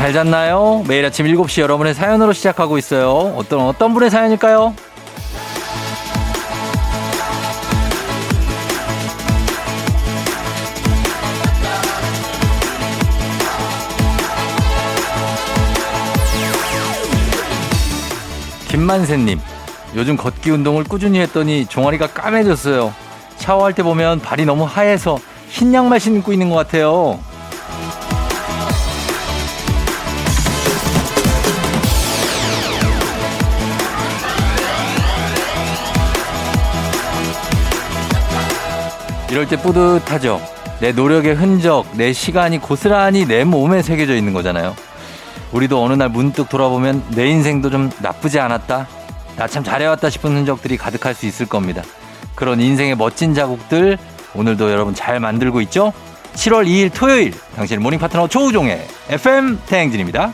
잘 잤나요? 매일 아침 7시 여러분의 사연으로 시작하고 있어요. 어떤, 어떤 분의 사연일까요? 김만세님, 요즘 걷기 운동을 꾸준히 했더니 종아리가 까매졌어요. 샤워할 때 보면 발이 너무 하얘서 흰 양말 신고 있는 것 같아요. 이럴 때 뿌듯하죠. 내 노력의 흔적, 내 시간이 고스란히 내 몸에 새겨져 있는 거잖아요. 우리도 어느 날 문득 돌아보면 내 인생도 좀 나쁘지 않았다. 나 참 잘해왔다 싶은 흔적들이 가득할 수 있을 겁니다. 그런 인생의 멋진 자국들 오늘도 여러분 잘 만들고 있죠? 7월 2일 토요일 당신의 morning 파트너 조우종의 FM 대행진입니다.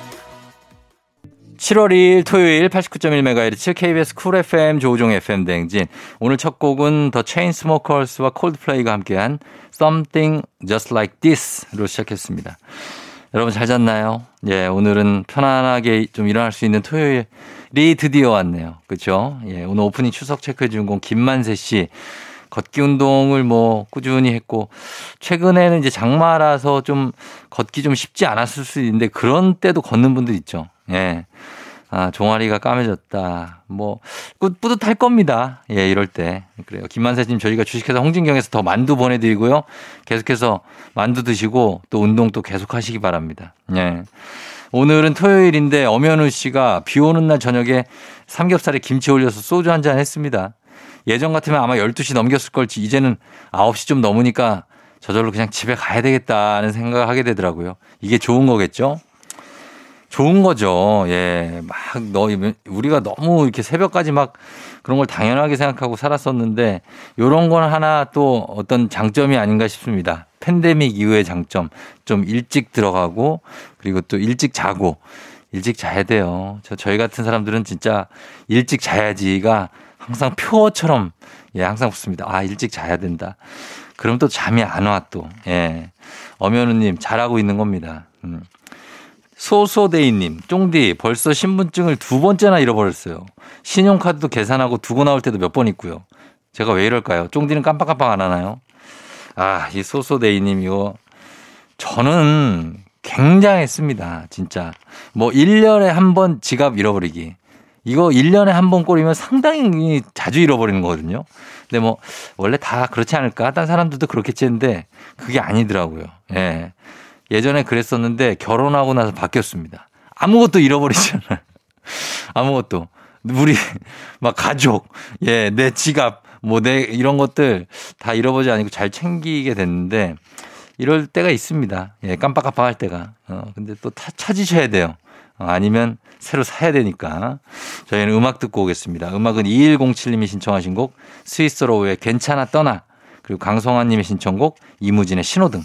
7월 2일 토요일 89.1MHz KBS Cool FM 조우종 FM 대행진. 오늘 첫 곡은 더 체인스모커스와 콜드플레이가 함께한 Something Just Like This로 시작했습니다. 여러분 잘 잤나요? 예, 오늘은 편안하게 좀 일어날 수 있는 토요일이 드디어 왔네요. 그렇죠? 예, 오늘 오프닝 출석 체크의 주인공 김만세 씨 걷기 운동을 뭐 꾸준히 했고 최근에는 이제 장마라서 좀 걷기 좀 쉽지 않았을 수 있는데 그런 때도 걷는 분들 있죠. 예. 아, 종아리가 까매졌다. 뭐, 뿌듯할 겁니다. 예, 이럴 때. 그래요. 김만세님 저희가 주식회사 홍진경에서 더 만두 보내드리고요. 계속해서 만두 드시고 또 운동 또 계속 하시기 바랍니다. 예. 오늘은 토요일인데 엄연우 씨가 비 오는 날 저녁에 삼겹살에 김치 올려서 소주 한 잔 했습니다. 예전 같으면 아마 12시 넘겼을 걸지 이제는 9시 좀 넘으니까 저절로 그냥 집에 가야 되겠다는 생각을 하게 되더라고요. 이게 좋은 거겠죠? 좋은 거죠. 예. 막, 너, 우리가 너무 이렇게 새벽까지 막 그런 걸 당연하게 생각하고 살았었는데, 요런 건 하나 또 어떤 장점이 아닌가 싶습니다. 팬데믹 이후의 장점. 좀 일찍 들어가고, 그리고 또 일찍 자고, 일찍 자야 돼요. 저, 저희 같은 사람들은 진짜 일찍 자야지가 항상 표어처럼, 예, 항상 붙습니다. 아, 일찍 자야 된다. 그럼 또 잠이 안 와, 또. 예. 엄연우님, 잘하고 있는 겁니다. 음. 소소데이님, 쫑디, 벌써 신분증을 두 번째나 잃어버렸어요. 신용카드도 계산하고 두고 나올 때도 몇 번 있고요. 제가 왜 이럴까요? 쫑디는 깜빡깜빡 안 하나요? 아, 이 소소데이님, 이거, 저는 굉장했습니다. 진짜. 뭐, 1년에 한 번 지갑 잃어버리기. 이거 1년에 한 번 꼴이면 상당히 자주 잃어버리는 거거든요. 근데 뭐, 원래 다 그렇지 않을까? 딴 사람들도 그렇겠지 했는데, 그게 아니더라고요. 예. 예전에 그랬었는데 결혼하고 나서 바뀌었습니다. 아무것도 잃어버리잖아요. 아무것도. 우리 막 가족, 예, 내 지갑, 뭐 내 이런 것들 다 잃어버리지 않고 잘 챙기게 됐는데 이럴 때가 있습니다. 예, 깜빡깜빡할 때가. 어, 근데 또 타, 찾으셔야 돼요. 어, 아니면 새로 사야 되니까. 저희는 음악 듣고 오겠습니다. 음악은 2107님이 신청하신 곡 스위스로우의 괜찮아 떠나 그리고 강성환 님의 신청곡 이무진의 신호등.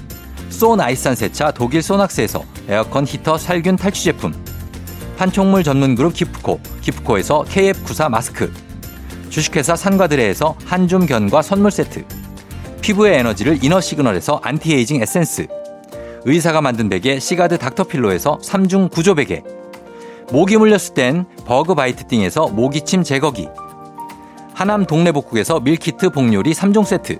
소나이산 세차 독일 소낙스에서 에어컨 히터 살균 탈취 제품 판촉물 전문 그룹 기프코 기프코에서 KF94 마스크 주식회사 산과드레에서 한줌 견과 선물 세트 피부의 에너지를 이너 시그널에서 안티에이징 에센스 의사가 만든 베개 시가드 닥터필로에서 3중 구조 베개 모기 물렸을 땐 Bug Bite Thing에서 모기침 제거기 하남 동네복국에서 밀키트 복요리 3종 세트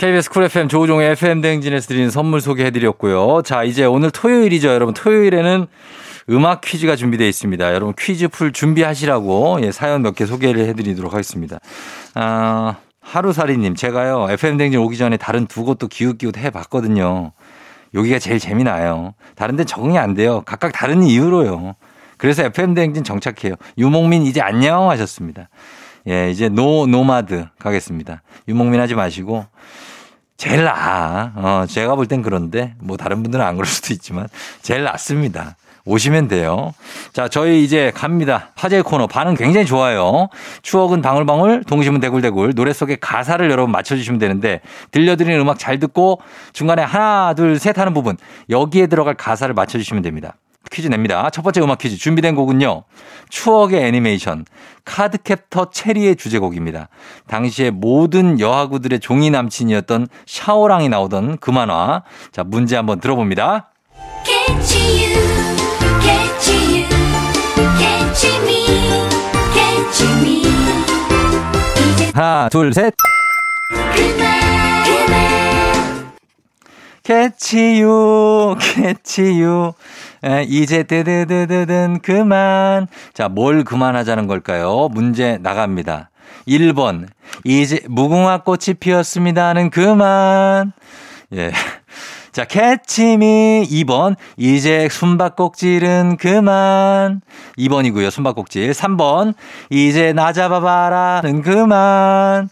KBS Cool FM 조우종의 FM 대행진에서 드리는 선물 소개해드렸고요. 자, 이제 오늘 토요일이죠, 여러분. 토요일에는 음악 퀴즈가 준비되어 있습니다. 여러분 퀴즈 풀 준비하시라고 예, 사연 몇 개 소개를 해드리도록 하겠습니다. 아, 하루살이님, 제가요, FM 대행진 오기 전에 다른 두 곳도 기웃기웃 해봤거든요. 여기가 제일 재미나요. 다른 데 적응이 안 돼요. 각각 다른 이유로요. 그래서 FM 대행진 정착해요. 유목민 이제 안녕 하셨습니다. 예, 이제 노, 노마드 가겠습니다. 유목민 하지 마시고 제일 나아. 어, 제가 볼 땐 그런데 뭐 다른 분들은 안 그럴 수도 있지만 제일 낫습니다. 오시면 돼요. 자, 저희 이제 갑니다. 화제 코너 반응 굉장히 좋아요. 추억은 방울방울, 동심은 대굴대굴. 노래 속에 가사를 여러분 맞춰주시면 되는데 들려드리는 음악 잘 듣고 중간에 하나, 둘, 셋 하는 부분 여기에 들어갈 가사를 맞춰주시면 됩니다. 퀴즈 냅니다. 첫 번째 음악 퀴즈 준비된 곡은요. 추억의 애니메이션 카드캡터 체리의 주제곡입니다. 당시에 모든 여하구들의 종이 남친이었던 샤오랑이 나오던 그 만화. 자, 문제 한번 들어봅니다. 하나, 둘, 셋. 캐치유, 캐치유. 에, 이제 드드드드든 그만. 자, 뭘 그만하자는 걸까요? 문제 나갑니다. 1번. 이제 무궁화 꽃이 피었습니다 는 그만. 예. 자, 캐치미 2번. 이제 숨바꼭질은 그만. 2번이고요. 숨바꼭질. 3번. 이제 나 잡아봐라는 그만.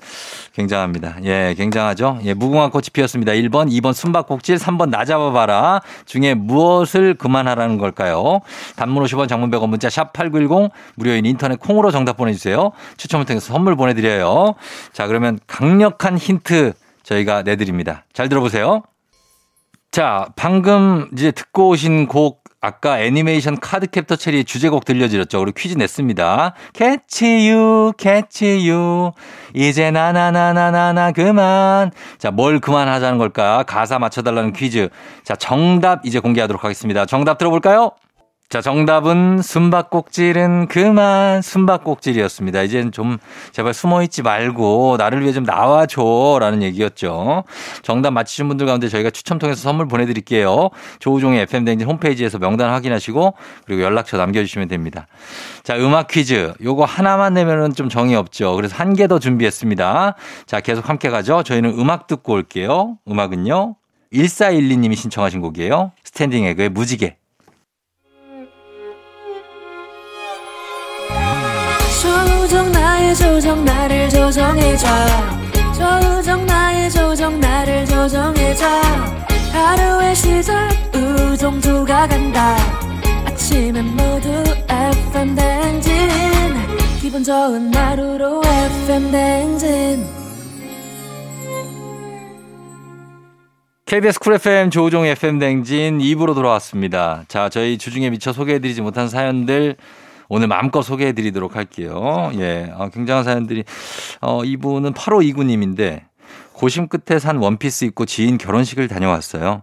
굉장합니다. 예, 굉장하죠? 예, 무궁화 꽃이 피었습니다. 1번, 2번 숨바꼭질, 3번 나 잡아봐라 중에 무엇을 그만하라는 걸까요? 단문 50원 장문 100원 문자 샵 8910 무료인 인터넷 콩으로 정답 보내주세요. 추첨을 통해서 선물 보내드려요. 자, 그러면 강력한 힌트 저희가 내드립니다. 잘 들어보세요. 자, 방금 이제 듣고 오신 곡 아까 애니메이션 카드 캡터 체리의 주제곡 들려드렸죠. 그리고 퀴즈 냈습니다. Catch you, catch you. 이제 나나나나나나 그만. 자, 뭘 그만하자는 걸까? 가사 맞춰달라는 퀴즈. 자, 정답 이제 공개하도록 하겠습니다. 정답 들어볼까요? 자, 정답은 숨바꼭질은 그만 숨바꼭질이었습니다. 이제는 좀 제발 숨어 있지 말고 나를 위해 좀 나와줘 라는 얘기였죠. 정답 맞히신 분들 가운데 저희가 추첨 통해서 선물 보내드릴게요. 조우종의 FM댕진 홈페이지에서 명단 확인하시고 그리고 연락처 남겨주시면 됩니다. 자, 음악 퀴즈. 요거 하나만 내면은 좀 정이 없죠. 그래서 한 개 더 준비했습니다. 자, 계속 함께 가죠. 저희는 음악 듣고 올게요. 음악은요. 1412님이 신청하신 곡이에요. 스탠딩 에그의 무지개. 조정 나의 조정 나를 조정해줘. 조정 나의 조정 나를 조정해줘. 하루의 시절 우정조가 간다. 아침엔 모두 FM 댕진. 기분 좋은 하루로 FM 댕진. KBS Cool FM 조우종 FM 댕진 2부로 돌아왔습니다. 자, 저희 주중에 미처 소개해드리지 못한 사연들 오늘 마음껏 소개해 드리도록 할게요. 예. 어, 굉장한 사연들이, 어, 이분은 8호 이구님인데 고심 끝에 산 원피스 입고 지인 결혼식을 다녀왔어요.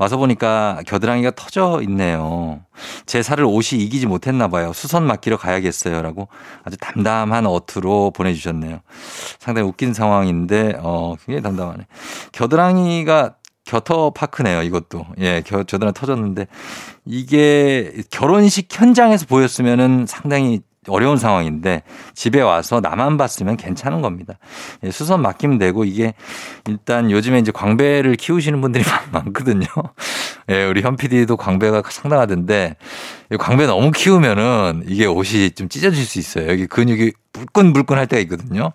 와서 보니까 겨드랑이가 터져 있네요. 제 살을 옷이 이기지 못했나 봐요. 수선 맡기러 가야겠어요. 라고 아주 담담한 어투로 보내주셨네요. 상당히 웃긴 상황인데, 어, 굉장히 담담하네. 겨드랑이가 겨터파크네요, 이것도. 예, 겨, 겨드랑이 터졌는데 이게 결혼식 현장에서 보였으면은 상당히 어려운 상황인데 집에 와서 나만 봤으면 괜찮은 겁니다. 예, 수선 맡기면 되고 이게 일단 요즘에 이제 광배를 키우시는 분들이 많거든요. 예, 우리 현 PD도 광배가 상당하던데 광배 너무 키우면은 이게 옷이 좀 찢어질 수 있어요. 여기 근육이 불끈불끈 할 때가 있거든요.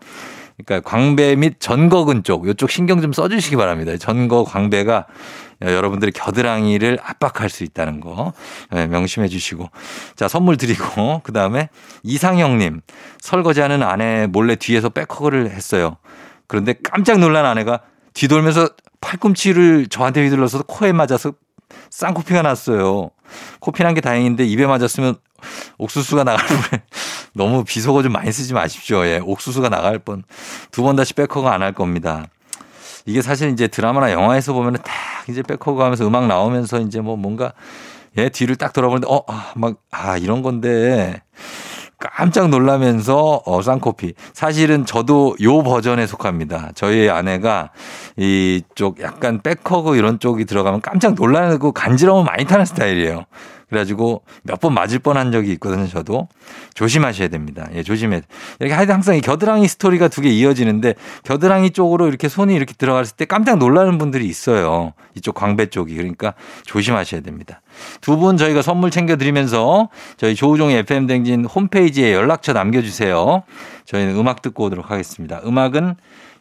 그러니까 광배 및 전거근 쪽, 이쪽 신경 좀 써주시기 바랍니다. 전거 광배가 여러분들의 겨드랑이를 압박할 수 있다는 거 네, 명심해 주시고 자 선물 드리고 그 다음에 이상형님 설거지하는 아내 몰래 뒤에서 백허그를 했어요. 그런데 깜짝 놀란 아내가 뒤돌면서 팔꿈치를 저한테 휘둘러서 코에 맞아서 쌍코피가 났어요. 코피 난 게 다행인데 입에 맞았으면 옥수수가 나갈 뻔. 너무 비속어 좀 많이 쓰지 마십시오. 예. 옥수수가 나갈 뻔. 두 번 다시 백허그 안할 겁니다. 이게 사실 이제 드라마나 영화에서 보면은 딱 이제 백허그 하면서 음악 나오면서 이제 뭐 뭔가 예, 뒤를 딱 돌아보는데 어, 아, 막, 아, 이런 건데 깜짝 놀라면서 어, 쌍코피. 사실은 저도 요 버전에 속합니다. 저희 아내가 이쪽 약간 백허그 이런 쪽이 들어가면 깜짝 놀라고 간지러움 많이 타는 스타일이에요. 그래가지고 몇 번 맞을 뻔한 적이 있거든요. 저도 조심하셔야 됩니다. 예, 조심해. 이렇게 하여튼 항상 이 겨드랑이 스토리가 두 개 이어지는데 겨드랑이 쪽으로 이렇게 손이 이렇게 들어갔을 때 깜짝 놀라는 분들이 있어요. 이쪽 광배 쪽이 그러니까 조심하셔야 됩니다. 두 분 저희가 선물 챙겨드리면서 저희 조우종의 FM 댕진 홈페이지에 연락처 남겨주세요. 저희는 음악 듣고 오도록 하겠습니다. 음악은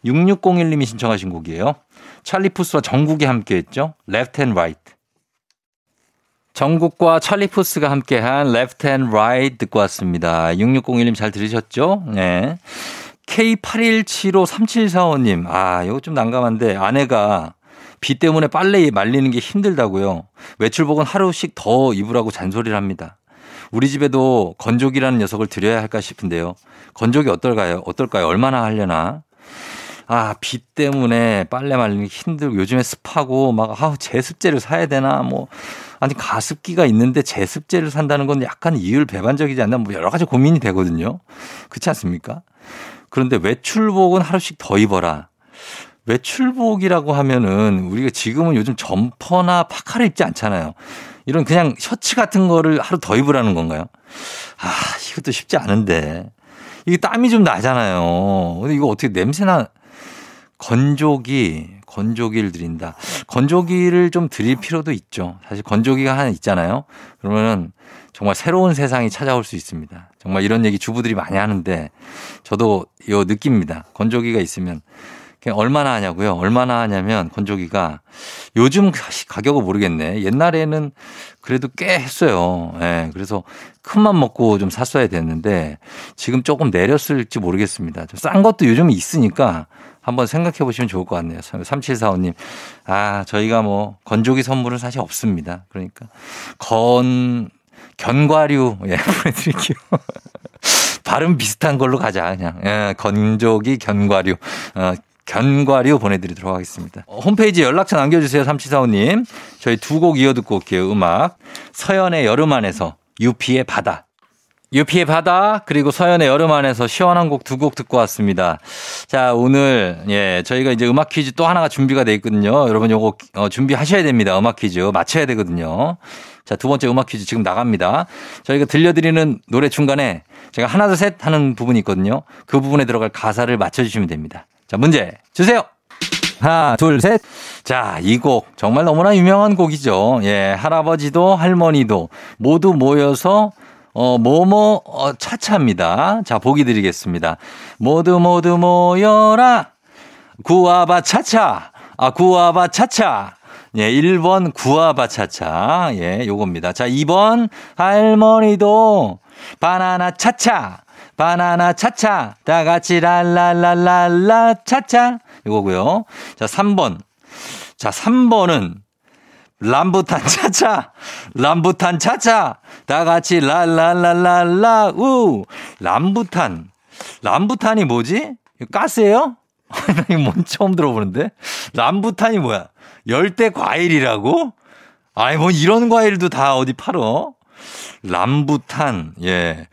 6601님이 신청하신 곡이에요. 찰리 푸스와 정국이 함께 했죠. Left and Right. 정국과 찰리 푸스가 함께한 Left and Right 듣고 왔습니다. 6601님 잘 들으셨죠? 네. K81753745님. 아, 이거 좀 난감한데 아내가 비 때문에 빨래 말리는 게 힘들다고요. 외출복은 하루씩 더 입으라고 잔소리를 합니다. 우리 집에도 건조기라는 녀석을 드려야 할까 싶은데요. 건조기 어떨까요? 어떨까요? 얼마나 하려나? 아, 비 때문에 빨래 말리기 힘들고 요즘에 습하고 막, 아, 제습제를 사야 되나 뭐. 아니, 가습기가 있는데 제습제를 산다는 건 약간 이율 배반적이지 않나 뭐 여러 가지 고민이 되거든요. 그렇지 않습니까? 그런데 외출복은 하루씩 더 입어라. 외출복이라고 하면은 우리가 지금은 요즘 점퍼나 파카를 입지 않잖아요. 이런 그냥 셔츠 같은 거를 하루 더 입으라는 건가요? 아, 이것도 쉽지 않은데. 이게 땀이 좀 나잖아요. 근데 이거 어떻게 냄새나, 건조기, 건조기를 드린다. 건조기를 좀 드릴 필요도 있죠. 사실 건조기가 하나 있잖아요. 그러면은 정말 새로운 세상이 찾아올 수 있습니다. 정말 이런 얘기 주부들이 많이 하는데 저도 요 느낍니다. 건조기가 있으면 얼마나 하냐고요? 얼마나 하냐면 건조기가 요즘 가격을 모르겠네. 옛날에는 그래도 꽤 했어요. 예. 네, 그래서 큰맘 먹고 좀 샀어야 됐는데 지금 조금 내렸을지 모르겠습니다. 싼 것도 요즘 있으니까 한번 생각해 보시면 좋을 것 같네요. 3745님. 아, 저희가 뭐 건조기 선물은 사실 없습니다. 그러니까 건 견과류 예, 보내드릴게요. 발음 비슷한 걸로 가자 그냥 예, 건조기 견과류 어, 견과류 보내드리도록 하겠습니다. 어, 홈페이지 연락처 남겨주세요. 3745님. 저희 두 곡 이어 듣고 올게요. 음악. 서연의 여름 안에서 유피의 바다. 유피의 바다 그리고 서연의 여름 안에서 시원한 곡 두 곡 듣고 왔습니다. 자 오늘 예 저희가 이제 음악 퀴즈 또 하나가 준비가 돼 있거든요. 여러분 요거 어, 준비하셔야 됩니다. 음악 퀴즈 맞춰야 되거든요. 자 두 번째 음악 퀴즈 지금 나갑니다. 저희가 들려드리는 노래 중간에 제가 하나 둘 셋 하는 부분이 있거든요. 그 부분에 들어갈 가사를 맞춰주시면 됩니다. 자 문제 주세요. 하나, 둘, 셋. 자, 이 곡 정말 너무나 유명한 곡이죠. 예, 할아버지도 할머니도 모두 모여서 어, 뭐뭐, 어, 차차입니다. 자, 보기 드리겠습니다. 모두 모두 모여라. 구아바 차차. 아, 구아바 차차. 예, 1번 구아바 차차. 예, 요겁니다. 자, 2번 할머니도 바나나 차차. 바나나 차차. 다 같이 랄랄랄랄라 차차. 요거고요. 자, 3번. 자, 3번은 람부탄 차차, 람부탄 차차, 다 같이 랄랄랄랄라 우, 람부탄, 람부탄이 뭐지? 가스예요? 이거 뭔 처음 들어보는데? 람부탄이 뭐야? 열대 과일이라고? 아니 뭐 이런 과일도 다 어디 팔어? 람부탄, 예.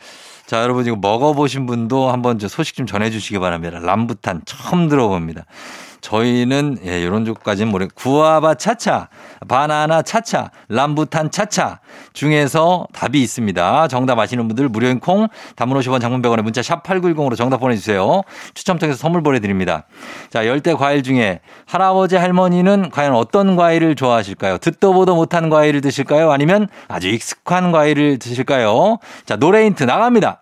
자, 여러분 이거 먹어보신 분도 한번 저 소식 좀 전해주시기 바랍니다. 람부탄 처음 들어봅니다. 저희는 예, 이런 쪽까지는 모르. 구아바 차차, 바나나 차차, 람부탄 차차 중에서 답이 있습니다. 정답 아시는 분들 무료인 콩, 단문 50원 장문 100원에 문자 샵 8910으로 정답 보내주세요. 추첨 통해서 선물 보내드립니다. 자, 열대 과일 중에 할아버지 할머니는 과연 어떤 과일을 좋아하실까요? 듣도 보도 못한 과일을 드실까요? 아니면 아주 익숙한 과일을 드실까요? 자, 노래 힌트 나갑니다.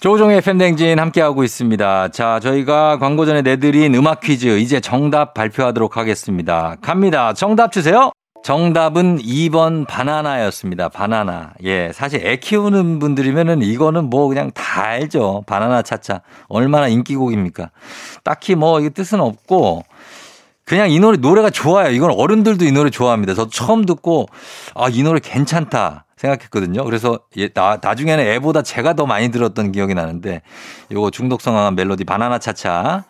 조종의 FM댕진 함께하고 있습니다. 자, 저희가 광고 전에 내드린 음악 퀴즈 이제 정답 발표하도록 하겠습니다. 갑니다. 정답 주세요. 정답은 2번 바나나였습니다. 바나나. 예, 사실 애 키우는 분들이면은 이거는 뭐 그냥 다 알죠. 바나나 차차. 얼마나 인기곡입니까? 딱히 뭐 이게 뜻은 없고 그냥 이 노래 노래가 좋아요. 이건 어른들도 이 노래 좋아합니다. 저도 처음 듣고 아 이 노래 괜찮다. 생각했거든요. 그래서 예, 나, 나중에는 애보다 제가 더 많이 들었던 기억이 나는데 요거 중독성 강한 멜로디 바나나 차차.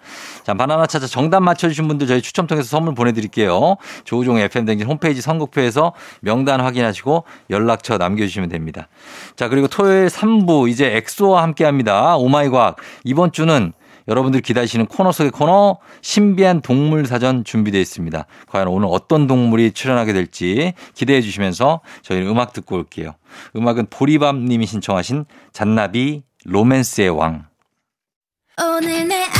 자, 바나나 차차 정답 맞춰주신 분들 저희 추첨 통해서 선물 보내드릴게요. 조우종 FM 댕진 홈페이지 선곡표에서 명단 확인하시고 연락처 남겨주시면 됩니다. 자, 그리고 토요일 3부 이제 엑소와 함께 합니다. Oh my 과학. 이번 주는 여러분들 기다리시는 코너 속의 코너 신비한 동물 사전 준비되어 있습니다. 과연 오늘 어떤 동물이 출연하게 될지 기대해 주시면서 저희는 음악 듣고 올게요. 음악은 보리밤 님이 신청하신 잔나비 로맨스의 왕. 오늘 내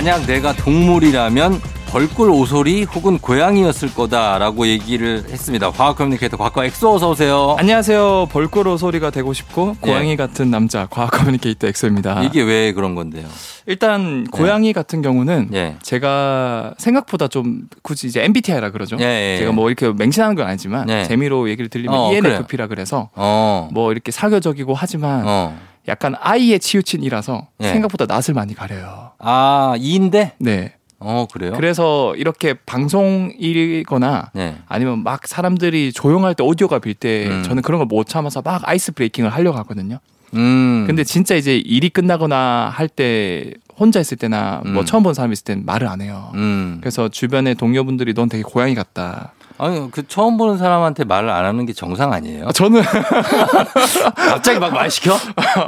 만약 내가 동물이라면 벌꿀 오소리 혹은 고양이였을 거다라고 얘기를 했습니다. 과학 커뮤니케이터 과거 엑소 어서 오세요. 안녕하세요. 벌꿀 오소리가 되고 싶고 고양이 같은 남자 과학 커뮤니케이터 엑소입니다. 예. 이게 왜 그런 건데요? 일단 고양이 같은 경우는 예. 제가 생각보다 좀 굳이 이제 MBTI라 그러죠. 예, 예, 제가 예. 뭐 이렇게 맹신하는 건 아니지만 예. 재미로 얘기를 드리면 어, ENFP라 그래서 어. 뭐 이렇게 사교적이고 하지만 어. 약간 I에 치우친 E라서 예. 생각보다 낯을 많이 가려요. 아, E인데? 네. 어, 그래요? 그래서 이렇게 방송이거나 네. 아니면 막 사람들이 조용할 때 오디오가 빌때 음. 저는 그런 걸 못 참아서 막 아이스 브레이킹을 하려고 하거든요. 음. 근데 진짜 이제 일이 끝나거나 할 때 혼자 있을 때나 뭐 음. 처음 본 사람 있을 땐 말을 안 해요. 음. 그래서 주변의 동료분들이 넌 되게 고양이 같다. 아니, 그 처음 보는 사람한테 말을 안 하는 게 정상 아니에요? 아, 저는 갑자기 막 말 시켜?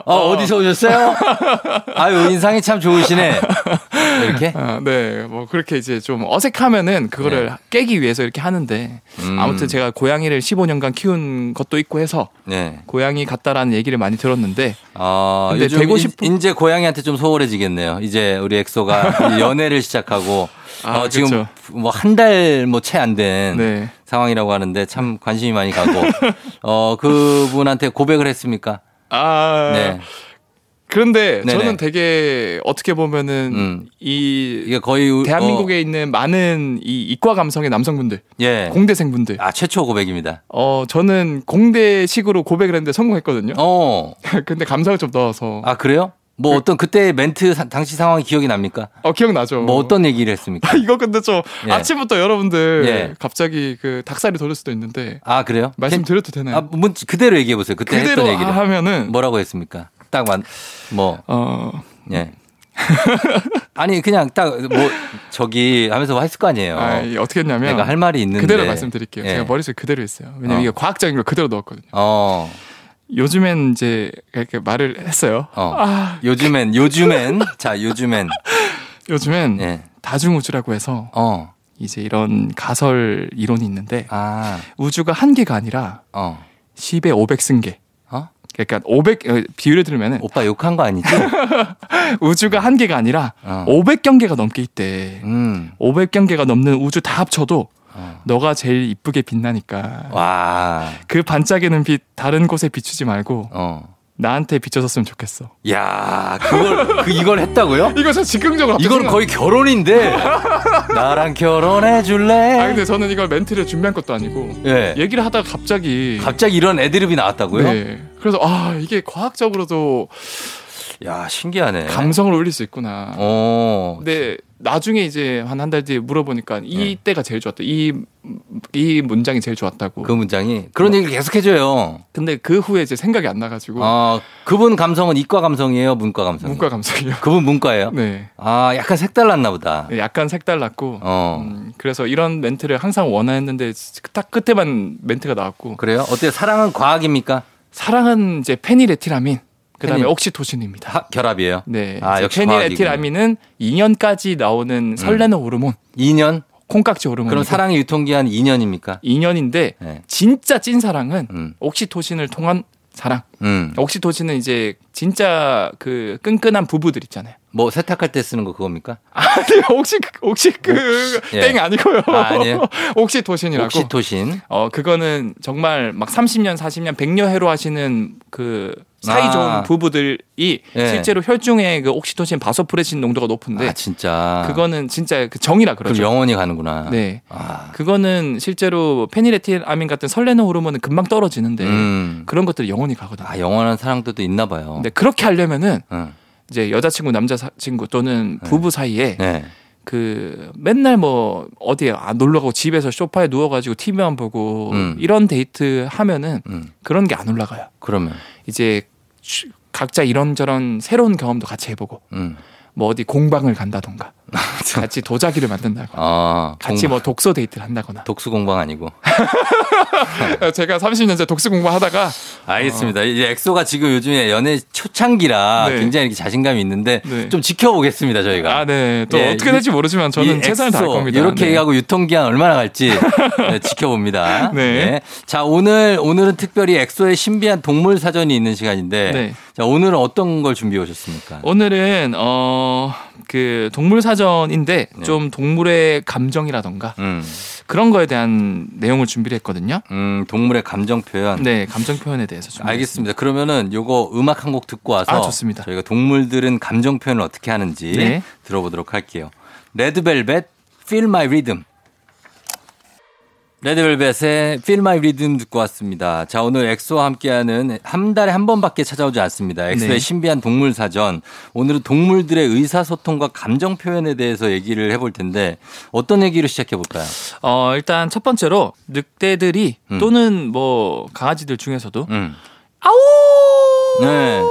어, 어디서 오셨어요? 아유, 인상이 참 좋으시네. 이렇게? 아, 네, 뭐 그렇게 이제 좀 어색하면은 그거를 네. 깨기 위해서 이렇게 하는데 음. 아무튼 제가 고양이를 15년간 키운 것도 있고 해서 네. 고양이 같다라는 얘기를 많이 들었는데 아, 근데 되고 인- 싶은- 이제 고양이한테 좀 소홀해지겠네요. 이제 우리 엑소가 이 연애를 시작하고 아, 어, 지금 그쵸. 뭐한 달 뭐 채 안된 네. 상황이라고 하는데 참 관심이 많이 가고 어, 그분한테 고백을 했습니까? 아 네. 그런데 네네. 저는 되게 어떻게 보면은 음. 이 이게 거의 우- 대한민국에 있는 많은 이 이과 감성의 남성분들, 어, 예. 공대생분들. 아, 최초 고백입니다. 어, 저는 공대식으로 고백을 했는데 성공했거든요. 어. 근데 감성을 좀 넣어서. 아, 그래요? 뭐 어떤 그때 멘트 사- 당시 상황이 기억이 납니까? 어, 기억나죠? 뭐 어떤 얘기를 했습니까? 아, 이거 근데 좀 예. 아침부터 여러분들 예. 갑자기 그 닭살이 돋을 수도 있는데 아, 그래요? 말씀드려도 되나요? 아, 문, 그대로 얘기해 보세요. 그때 그대로 했던 얘기를. 하면은 뭐라고 했습니까? 딱 만, 뭐, 어, 예. 아니, 그냥 딱, 뭐, 저기 하면서 했을 거 아니에요. 아, 이 어떻게 했냐면 내가 할 말이 있는데. 그대로 말씀드릴게요. 예. 제가 머릿속에 그대로 있어요. 왜냐면 어. 이게 과학적인 걸 그대로 넣었거든요. 어, 요즘엔 이제 이렇게 말을 했어요. 어. 아, 요즘엔, 요즘엔, 자, 요즘엔, 요즘엔 예. 다중우주라고 해서 어, 이제 이런 가설 이론이 있는데 아, 우주가 한 개가 아니라 어, 10에 500승계. 어? 그러니까 500 어, 비율을 들면은 오빠 욕한 거 아니지? 우주가 한 개가 아니라 어. 500경계가 넘게 있대. 음, 500경계가 넘는 우주 다 합쳐도 어. 너가 제일 이쁘게 빛나니까 와, 그 반짝이는 빛 다른 곳에 비추지 말고 어. 나한테 비춰줬으면 좋겠어. 야, 그걸, 그, 이걸 했다고요? 이거 저 즉흥적으로 이건 거의 결혼인데. 나랑 결혼해 줄래? 아 근데 저는 이걸 멘트를 준비한 것도 아니고 예. 얘기를 하다가 갑자기 갑자기 이런 애드립이 나왔다고요? 네. 그래서 아 이게 과학적으로도 야, 신기하네. 감성을 올릴 수 있구나. 어. 근데 나중에 이제 한 한 달 뒤에 물어보니까 이 네. 때가 제일 좋았다. 이, 이 문장이 제일 좋았다고. 그 문장이 그런 얘기를 계속 해줘요. 근데 그 후에 이제 생각이 안 나가지고 어, 그분 감성은 이과 감성이에요, 문과 감성? 문과 감성이요. 그분 문과예요? 네. 아, 약간 색달랐나 보다. 약간 색달랐고 어. 음, 그래서 이런 멘트를 항상 원하였는데 딱 끝에만 멘트가 나왔고 그래요? 어때요? 사랑은 과학입니까? 사랑은 이제 페니레티라민 그다음에 옥시토신입니다. 하- 결합이에요. 네. 아, 페니레티라민은 2년까지 나오는 설레는 호르몬, 2년? 콩깍지 호르몬. 그럼 사랑의 유통기한 2년입니까? 2년인데 네. 진짜 찐 사랑은 음. 옥시토신을 통한 사랑. 음. 옥시토신은 이제 진짜 그 끈끈한 부부들 있잖아요. 뭐 세탁할 때 쓰는 거 그겁니까? 아니 혹시 그- 혹시 그 예. 땡 아니고요. 아, 아니에요? 옥시토신이라고. 옥시토신. 어 그거는 정말 막 30년, 40년, 100년 해로 하시는 그 사이 좋은 아. 부부들이 예. 실제로 혈중에 그 옥시토신, 바소프레신 농도가 높은데 아, 진짜. 그거는 진짜 그 정이라 그럼 그러죠. 영원히 가는구나. 네. 아. 그거는 실제로 페니레틸아민 같은 설레는 호르몬은 금방 떨어지는데 음. 그런 것들이 영원히 가거든요. 아, 영원한 사랑도 있나 봐요. 근데 그렇게 하려면은 응. 이제 여자친구, 남자친구 또는 부부 사이에 네. 그 맨날 뭐 어디에 아, 놀러 가고 집에서 소파에 누워가지고 TV만 보고 음. 이런 데이트 하면은 음. 그런 게 안 올라가요. 그러면. 이제 쉬- 각자 이런저런 새로운 경험도 같이 해보고 음. 뭐 어디 공방을 간다던가 같이 도자기를 만든다거나 아. 같이. 뭐 독서 데이트를 한다거나 독수 공방 아니고. 제가 30년째 독수공방하다가 알겠습니다. 이제 엑소가 지금 요즘에 연애 초창기라 네. 굉장히 이렇게 자신감이 있는데 네. 좀 지켜보겠습니다, 저희가. 아, 네. 또 예, 어떻게 이- 될지 모르지만 저는 이 최선을 다할 겁니다. 이렇게 네. 얘기하고 유통기한 얼마나 갈지 네, 지켜봅니다. 네. 자, 오늘, 오늘은 특별히 엑소의 신비한 동물 사전이 있는 시간인데. 네. 자, 오늘은 어떤 걸 준비해 오셨습니까? 오늘은 어그 동물 사전인데 네. 좀 동물의 감정이라던가 음, 그런 거에 대한 내용을 준비를 했거든요. 음, 동물의 감정 표현. 네, 감정 표현에 대해서 좀 알겠습니다. 그러면은 요거 음악 한 곡 듣고 와서 아, 좋습니다. 저희가 동물들은 감정 표현을 어떻게 하는지 네. 들어보도록 할게요. 레드벨벳 Feel My Rhythm. 레드벨벳의 Feel My Rhythm 듣고 왔습니다. 자, 오늘 엑소와 함께하는 한 달에 한 번밖에 찾아오지 않습니다. 엑소의 네. 신비한 동물 사전. 오늘은 동물들의 의사소통과 감정 표현에 대해서 얘기를 해볼 텐데 어떤 얘기로 시작해 볼까요? 어 일단 첫 번째로 늑대들이 음. 또는 뭐 강아지들 중에서도 음. 아우 네.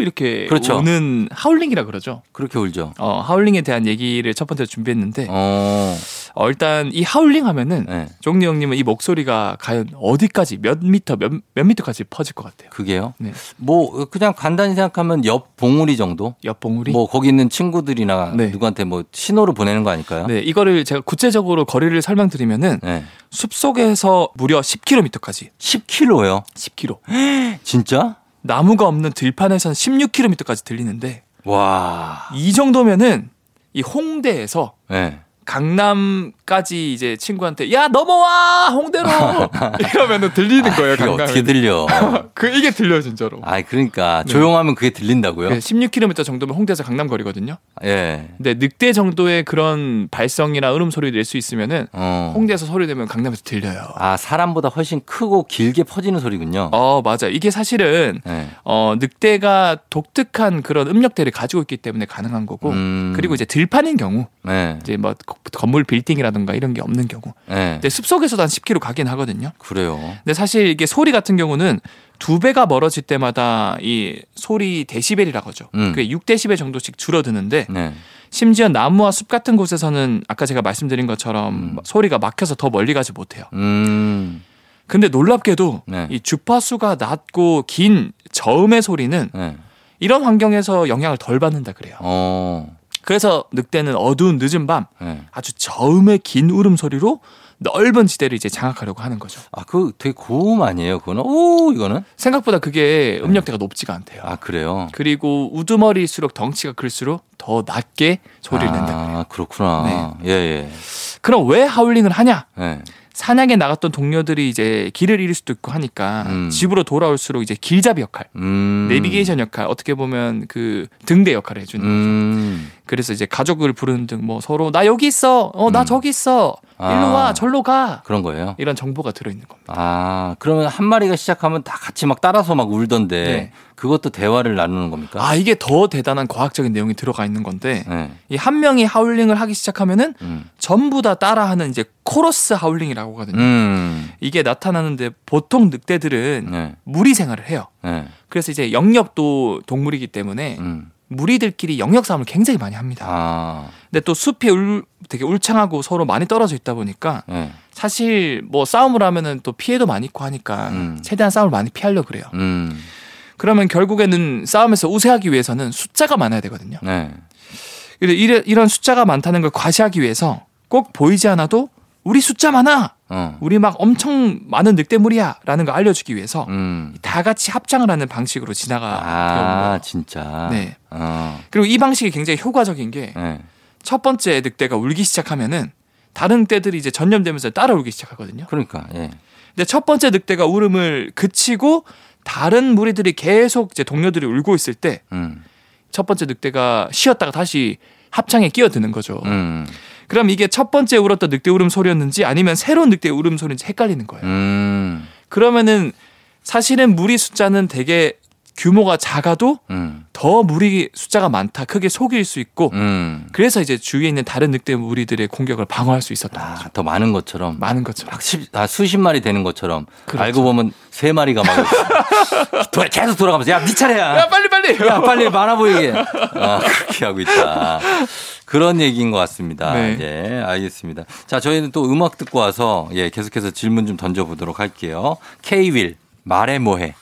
이렇게 그렇죠. 우는 하울링이라 그러죠. 그렇게 울죠. 어 하울링에 대한 얘기를 첫 번째로 준비했는데 어, 어, 일단 이 하울링 하면은 네. 종리 형님은 이 목소리가 과연 어디까지 몇 미터 몇, 몇 미터까지 퍼질 것 같아요. 그게요? 네. 뭐 그냥 간단히 생각하면 옆 봉우리 정도? 옆 봉우리. 뭐 거기 있는 친구들이나 네. 누구한테 뭐 신호를 보내는 거 아닐까요? 네, 이거를 제가 구체적으로 거리를 설명드리면은 네. 숲 속에서 무려 10km까지 10km요? 10km. 진짜? 나무가 없는 들판에서는 16km까지 들리는데 와. 이 정도면은 이 홍대에서 네. 강남까지 이제 친구한테 야 넘어와 홍대로 이러면은 들리는 거예요 그게 강남에. 어떻게 들려? 그 이게 들려 요 진짜로. 아, 그러니까 조용하면 그게 들린다고요? 그 16km 정도면 홍대에서 강남 거리거든요. 예. 근데 늑대 정도의 그런 발성이나 울음 소리 낼 수 있으면은 어. 홍대에서 소리 내면 강남에서 들려요. 아, 사람보다 훨씬 크고 길게 퍼지는 소리군요. 어 맞아. 이게 사실은 네. 어 늑대가 독특한 그런 음역대를 가지고 있기 때문에 가능한 거고 음. 그리고 이제 들판인 경우 네. 이제 뭐 거- 건물 빌딩이라든가 이런 게 없는 경우 네. 근데 숲속에서도 한 10km 가긴 하거든요. 그래요. 근데 사실 이게 소리 같은 경우는 두 배가 멀어질 때마다 이 소리 데시벨이라고 하죠. 음. 그게 6데시벨 정도씩 줄어드는데 네. 심지어 나무와 숲 같은 곳에서는 아까 제가 말씀드린 것처럼 음. 소리가 막혀서 더 멀리 가지 못해요. 음. 근데 놀랍게도 네. 이 주파수가 낮고 긴 저음의 소리는 네. 이런 환경에서 영향을 덜 받는다 그래요. 어. 그래서 늑대는 어두운 늦은 밤 네. 아주 저음의 긴 울음 소리로 넓은 지대를 이제 장악하려고 하는 거죠. 아, 그 되게 고음 아니에요, 그거는? 오, 이거는? 생각보다 그게 음역대가 높지가 않대요. 아, 그래요? 그리고 우두머리일수록 덩치가 클수록 더 낮게 소리를 낸다 그래요. 아, 그렇구나. 예, 예. 그럼 왜 하울링을 하냐? 네. 사냥에 나갔던 동료들이 이제 길을 잃을 수도 있고 하니까 음. 집으로 돌아올수록 이제 길잡이 역할, 음. 내비게이션 역할, 어떻게 보면 그 등대 역할을 해주는. 음. 그래서 이제 가족을 부르는 등 뭐 서로 나 여기 있어, 어나 음. 저기 있어, 아. 일로 와, 절로 가 그런 거예요. 이런 정보가 들어있는 겁니다. 아, 그러면 한 마리가 시작하면 다 같이 막 따라서 막 울던데 네. 그것도 대화를 나누는 겁니까? 아 이게 더 대단한 과학적인 내용이 들어가 있는 건데 네. 이한 명이 하울링을 하기 시작하면은 음. 전부 다 따라하는 이제 코러스 하울링이라고 하거든요. 음. 이게 나타나는데 보통 늑대들은 네. 무리 생활을 해요. 네. 그래서 이제 영역도 동물이기 때문에 음. 무리들끼리 영역 싸움을 굉장히 많이 합니다. 아. 근데 또 숲이 울, 되게 울창하고 서로 많이 떨어져 있다 보니까 네. 사실 뭐 싸움을 하면은 또 피해도 많이 있고 하니까 음. 최대한 싸움을 많이 피하려 그래요. 음. 그러면 결국에는 싸움에서 우세하기 위해서는 숫자가 많아야 되거든요. 네. 이런 숫자가 많다는 걸 과시하기 위해서 꼭 보이지 않아도 우리 숫자 많아. 어. 우리 막 엄청 많은 늑대물이야라는 걸 알려주기 위해서 음. 다 같이 합장을 하는 방식으로 진화가 온 아, 거예요. 진짜. 네. 어. 그리고 이 방식이 굉장히 효과적인 게첫 네. 번째 늑대가 울기 시작하면은 다른 늑대들이 이제 전염되면서 따라 울기 시작하거든요. 그러니까. 예. 근데 첫 번째 늑대가 울음을 그치고 다른 무리들이 계속 이제 동료들이 울고 있을 때첫 음. 번째 늑대가 쉬었다가 다시 합창에 끼어드는 거죠. 음. 그럼 이게 첫 번째 울었던 늑대 울음 소리였는지 아니면 새로운 늑대 울음 소리인지 헷갈리는 거예요. 음. 그러면은 사실은 무리 숫자는 되게 규모가 작아도 음. 더 무리 숫자가 많다, 크게 속일 수 있고 음. 그래서 이제 주위에 있는 다른 늑대 무리들의 공격을 방어할 수 있었던 거죠. 아, 더 많은 것처럼. 많은 것처럼. 막 십, 아, 수십 마리 되는 것처럼 그렇죠. 알고 보면 세 마리가 막 도- 계속 돌아가면서 야네 차례야. 야 빨리 빨리. 야 빨리 많아 보이게. 아, 그렇게 하고 있다. 그런 얘기인 것 같습니다. 네. 예, 알겠습니다. 자, 저희는 또 음악 듣고 와서 예, 계속해서 질문 좀 던져보도록 할게요. K-윌 말해 뭐해.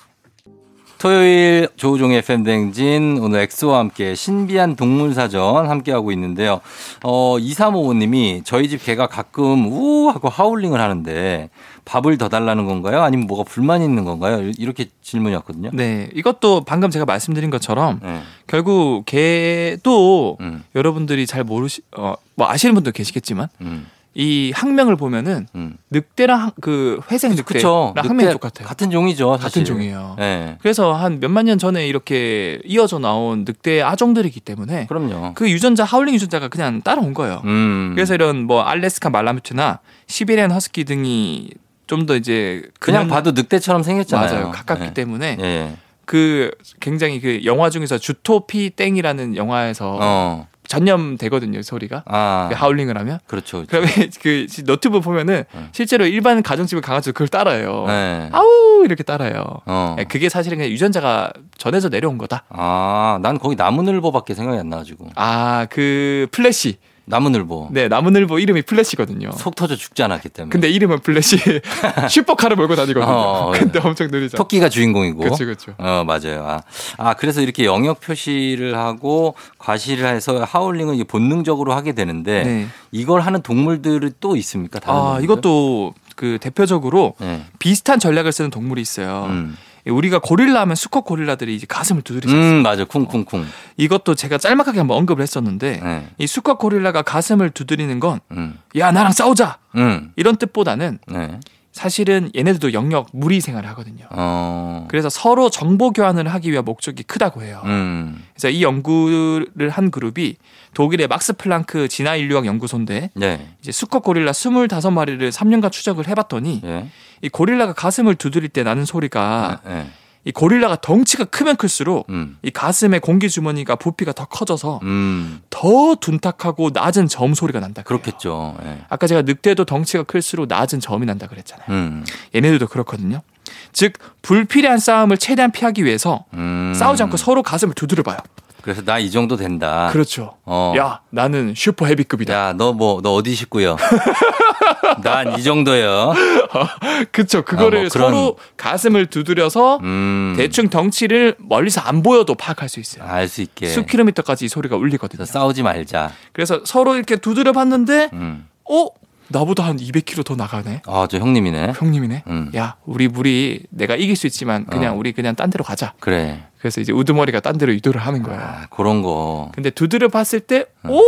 토요일 조우종의 FM 댕진 오늘 엑소와 함께 신비한 동물 사전 함께 하고 있는데요. 어, 2355님이 저희 집 개가 가끔 우 하고 하울링을 하는데 밥을 더 달라는 건가요? 아니면 뭐가 불만이 있는 건가요? 이렇게 질문이 왔거든요. 네, 이것도 방금 제가 말씀드린 것처럼 네. 결국 개도 음, 여러분들이 잘 모르시, 어, 뭐 아시는 분도 계시겠지만 음, 이 학명을 보면은 음. 늑대랑 학- 그 회색. 늑대랑 학명이 똑같아요. 같은 종이죠. 사실. 같은 종이에요. 네. 그래서 한 몇만 년 전에 이렇게 이어져 나온 늑대 아종들이기 때문에 그럼요. 그 유전자 하울링 유전자가 그냥 따라온 거예요. 음. 그래서 이런 뭐 알래스카 말라뮤트나 시베리안 허스키 등이 좀 더 이제 그냥 봐도 늑대처럼 생겼잖아요. 맞아요. 가깝기 네. 때문에 예. 그 굉장히 그 영화 중에서 주토피 땡이라는 영화에서 어. 전염되거든요 소리가 아. 그 하울링을 하면 그렇죠. 그렇죠. 그러면 그 너튜브 보면은 네. 실제로 일반 가정집의 강아지도 그걸 따라해요. 네. 아우 이렇게 따라요. 어. 네, 그게 사실은 그냥 유전자가 전해서 내려온 거다. 아, 난 거기 나무늘보밖에 생각이 안 나가지고. 아 그 플래시. 나무늘보. 네 나무늘보 이름이 플래시거든요. 속 터져 죽잖아, 걔 때문에. 근데 이름은 플래시 슈퍼카를 몰고 다니거든요. 어, 근데 엄청 느리죠. 토끼가 주인공이고. 그렇죠, 그렇죠. 어, 맞아요. 아, 아, 그래서 이렇게 영역 표시를 하고 과시를 해서 howling은 이게 본능적으로 하게 되는데 네. 이걸 하는 동물들이 또 있습니까? 다른 아 동물들? 이것도 그 대표적으로 네. 비슷한 전략을 쓰는 동물이 있어요. 음. 우리가 고릴라 하면 수컷 고릴라들이 이제 가슴을 두드리죠. 음, 맞아. 쿵쿵쿵. 이것도 제가 짤막하게 한번 언급을 했었는데 네. 이 수컷 고릴라가 가슴을 두드리는 건 음. 야 나랑 싸우자 음. 이런 뜻보다는 네. 사실은 얘네들도 영역 무리 생활을 하거든요. 어. 그래서 서로 정보 교환을 하기 위한 목적이 크다고 해요. 음. 그래서 이 연구를 한 그룹이 독일의 막스 플랑크 진화 인류학 연구소인데 네. 이제 수컷 고릴라 25마리를 3년간 추적을 해봤더니 예. 이 고릴라가 가슴을 두드릴 때 나는 소리가 네. 이 고릴라가 덩치가 크면 클수록 음. 이 가슴의 공기 주머니가 부피가 더 커져서 음. 더 둔탁하고 낮은 점 소리가 난다. 그래요. 그렇겠죠. 예. 아까 제가 늑대도 덩치가 클수록 낮은 점이 난다 그랬잖아요. 음. 얘네들도 그렇거든요. 즉 불필요한 싸움을 최대한 피하기 위해서 음. 싸우지 않고 서로 가슴을 두드려 봐요. 그래서 나 이 정도 된다. 그렇죠. 어. 야 나는 슈퍼 헤비급이다. 야, 너 뭐, 너 어디 식구요? 난 이 정도요. 그쵸. 그거를 아, 뭐 그런- 서로 가슴을 두드려서 음. 대충 덩치를 멀리서 안 보여도 파악할 수 있어요. 알 수 있게. 수 킬로미터까지 이 소리가 울리거든요. 싸우지 말자. 그래서 서로 이렇게 두드려 봤는데 음. 어? 나보다 한 200km 더 나가네. 아, 저 형님이네. 형님이네. 음. 야, 우리 물이 내가 이길 수 있지만 그냥 어. 우리 그냥 딴 데로 가자. 그래. 그래서 이제 우두머리가 딴 데로 이도를 하는 거야. 아, 그런 거. 근데 두드려 봤을 때, 어?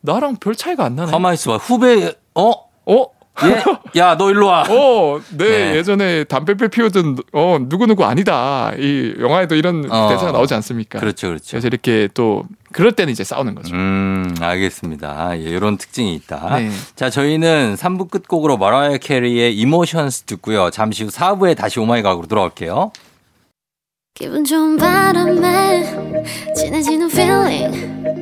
나랑 별 차이가 안 나네. 가만히 있어봐. 후배, 어? 어? 예? 야, 너 일로 와. 어, 네, 네. 예전에 담배필 피우던 어 누구 누구 아니다. 이 영화에도 이런 어. 대사가 나오지 않습니까? 그렇죠, 그렇죠. 그래서 이렇게 또 그럴 때는 이제 싸우는 거죠. 음, 알겠습니다. 예, 이런 특징이 있다. 네. 자, 저희는 3부 끝곡으로 마라이어 캐리의 Emotions 듣고요. 잠시 후 4부에 다시 Oh my 과학으로 돌아올게요. 기분 좋은 바람에 진해지는 feeling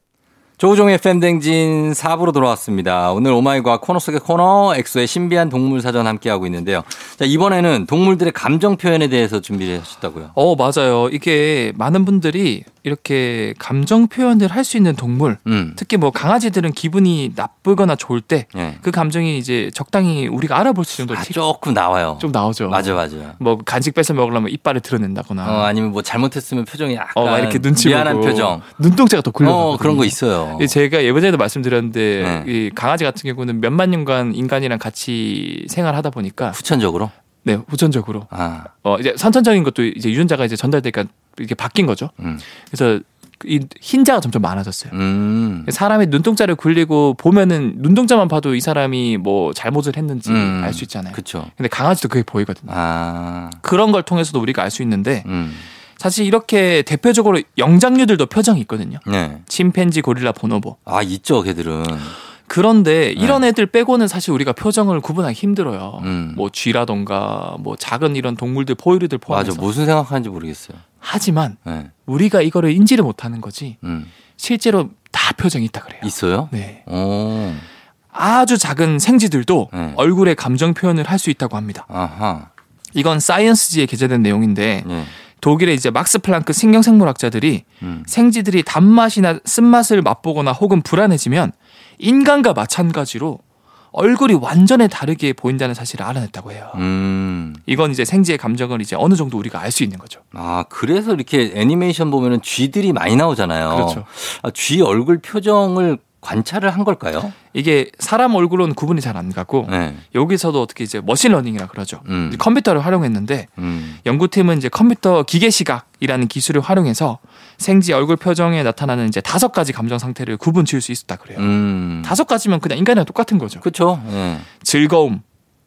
조우종의 FM 댕진 4부로 돌아왔습니다. 오늘 Oh my 과학 코너 속의 코너 엑소의 신비한 동물 사전 함께하고 있는데요. 자, 이번에는 동물들의 감정 표현에 대해서 준비를 하셨다고요. 어, 맞아요. 이게 많은 분들이 이렇게 감정 표현을 할 수 있는 동물, 음. 특히 뭐 강아지들은 기분이 나쁘거나 좋을 때그 예. 감정이 이제 적당히 우리가 알아볼 수 정도로 아, 티- 조금 나와요. 좀 나오죠. 맞아, 맞아. 뭐 간식 뺏어 먹으려면 이빨을 드러낸다거나. 어, 아니면 뭐 잘못했으면 표정이 약간 어, 막 이렇게 눈치 미안한 보고 표정. 눈동자가 또 굴려. 어, 그런 거 있어요. 제가 예전에도 말씀드렸는데 네. 이 강아지 같은 경우는 몇만 년간 인간이랑 같이 생활하다 보니까 후천적으로? 네 후천적으로 아, 어 이제 선천적인 것도 이제 유전자가 이제 전달되니까 이게 바뀐 거죠. 음. 그래서 이 흰자가 점점 많아졌어요. 음. 사람이 눈동자를 굴리고 보면은 눈동자만 봐도 이 사람이 뭐 잘못을 했는지 음. 알수 있잖아요. 그쵸. 근데 강아지도 그게 보이거든요. 아, 그런 걸 통해서도 우리가 알 수 있는데 음. 사실 이렇게 대표적으로 영장류들도 표정이 있거든요. 네. 침팬지, 고릴라, 보노보. 아, 있죠, 걔들은. 그런데 이런 애들 빼고는 사실 우리가 표정을 구분하기 힘들어요. 네. 음. 뭐 쥐라던가 뭐 작은 이런 동물들 포유류들 맞아, 포함해서. 무슨 생각하는지 모르겠어요. 하지만 네. 우리가 이거를 인지를 못하는 거지 음. 실제로 다 표정이 있다 그래요. 있어요? 네. 오, 아주 작은 생쥐들도 네. 얼굴에 감정 표현을 할 수 있다고 합니다. 아하. 이건 사이언스지에 게재된 내용인데 네. 독일의 이제 막스 플랑크 신경생물학자들이 음. 생쥐들이 단맛이나 쓴맛을 맛보거나 혹은 불안해지면 인간과 마찬가지로 얼굴이 완전히 다르게 보인다는 사실을 알아냈다고 해요. 음. 이건 이제 생쥐의 감정을 이제 어느 정도 우리가 알 수 있는 거죠. 아, 그래서 이렇게 애니메이션 보면은 쥐들이 많이 나오잖아요. 그렇죠. 아, 쥐 얼굴 표정을 관찰을 한 걸까요? 이게 사람 얼굴로는 구분이 잘 안 가고 네. 여기서도 어떻게 이제 머신러닝이라 그러죠. 음. 컴퓨터를 활용했는데 음. 연구팀은 이제 컴퓨터 기계 시각이라는 기술을 활용해서 생쥐 얼굴 표정에 나타나는 이제 다섯 가지 감정 상태를 구분 지을 수 있었다 그래요. 음. 다섯 가지면 그냥 인간이랑 똑같은 거죠. 그쵸. 예. 즐거움,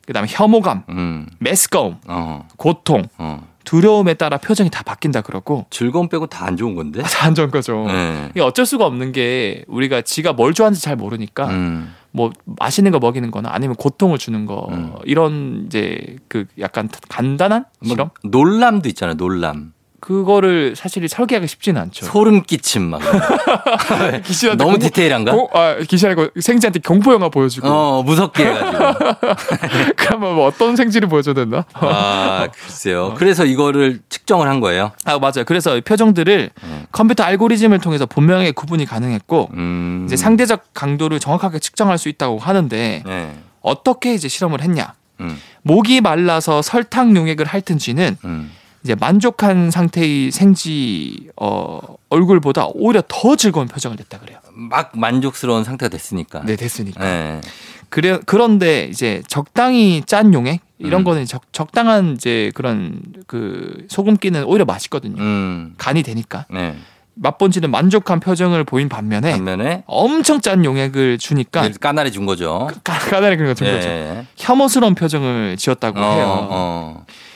그다음에 혐오감, 음. 메스꺼움, 어. 고통, 어. 두려움에 따라 표정이 다 바뀐다 그러고 즐거움 빼고 다 안 좋은 건데? 다 안 좋은 거죠. 네. 이게 어쩔 수가 없는 게 우리가 지가 뭘 좋아하는지 잘 모르니까 음. 뭐 맛있는 거 먹이는 거나 아니면 고통을 주는 거 음. 이런 이제 그 약간 간단한 실험 뭐, 놀람도 있잖아요, 놀람. 그거를 사실 설계하기 쉽지는 않죠. 소름 끼침 막. 기시한테 너무 공포- 디테일한가? 고- 아, 기시하고 생쥐한테 공포 영화 보여주고 어, 무섭게 해가지고. 그러면 뭐 어떤 생쥐를 보여줘야 되나? 아, 글쎄요. 그래서 이거를 측정을 한 거예요. 아 맞아요. 그래서 이 표정들을 음. 컴퓨터 알고리즘을 통해서 분명하게 구분이 가능했고 음. 이제 상대적 강도를 정확하게 측정할 수 있다고 하는데 네. 어떻게 이제 실험을 했냐? 음. 목이 말라서 설탕 용액을 핥은 쥐는 음. 이제 만족한 상태의 생쥐 어, 얼굴보다 오히려 더 즐거운 표정을 냈다 그래요. 막 만족스러운 상태가 됐으니까. 네 됐으니까. 네. 그래 그런데 이제 적당히 짠 용액 이런 음. 거는 적, 적당한 이제 그런 그 소금기는 오히려 맛있거든요. 음. 간이 되니까 네. 맛본지는 만족한 표정을 보인 반면에 반면에 엄청 짠 용액을 주니까 까나리 준 거죠. 까- 까다리 그런 거준 거죠. 네. 혐오스러운 표정을 지었다고 어, 해요. 어.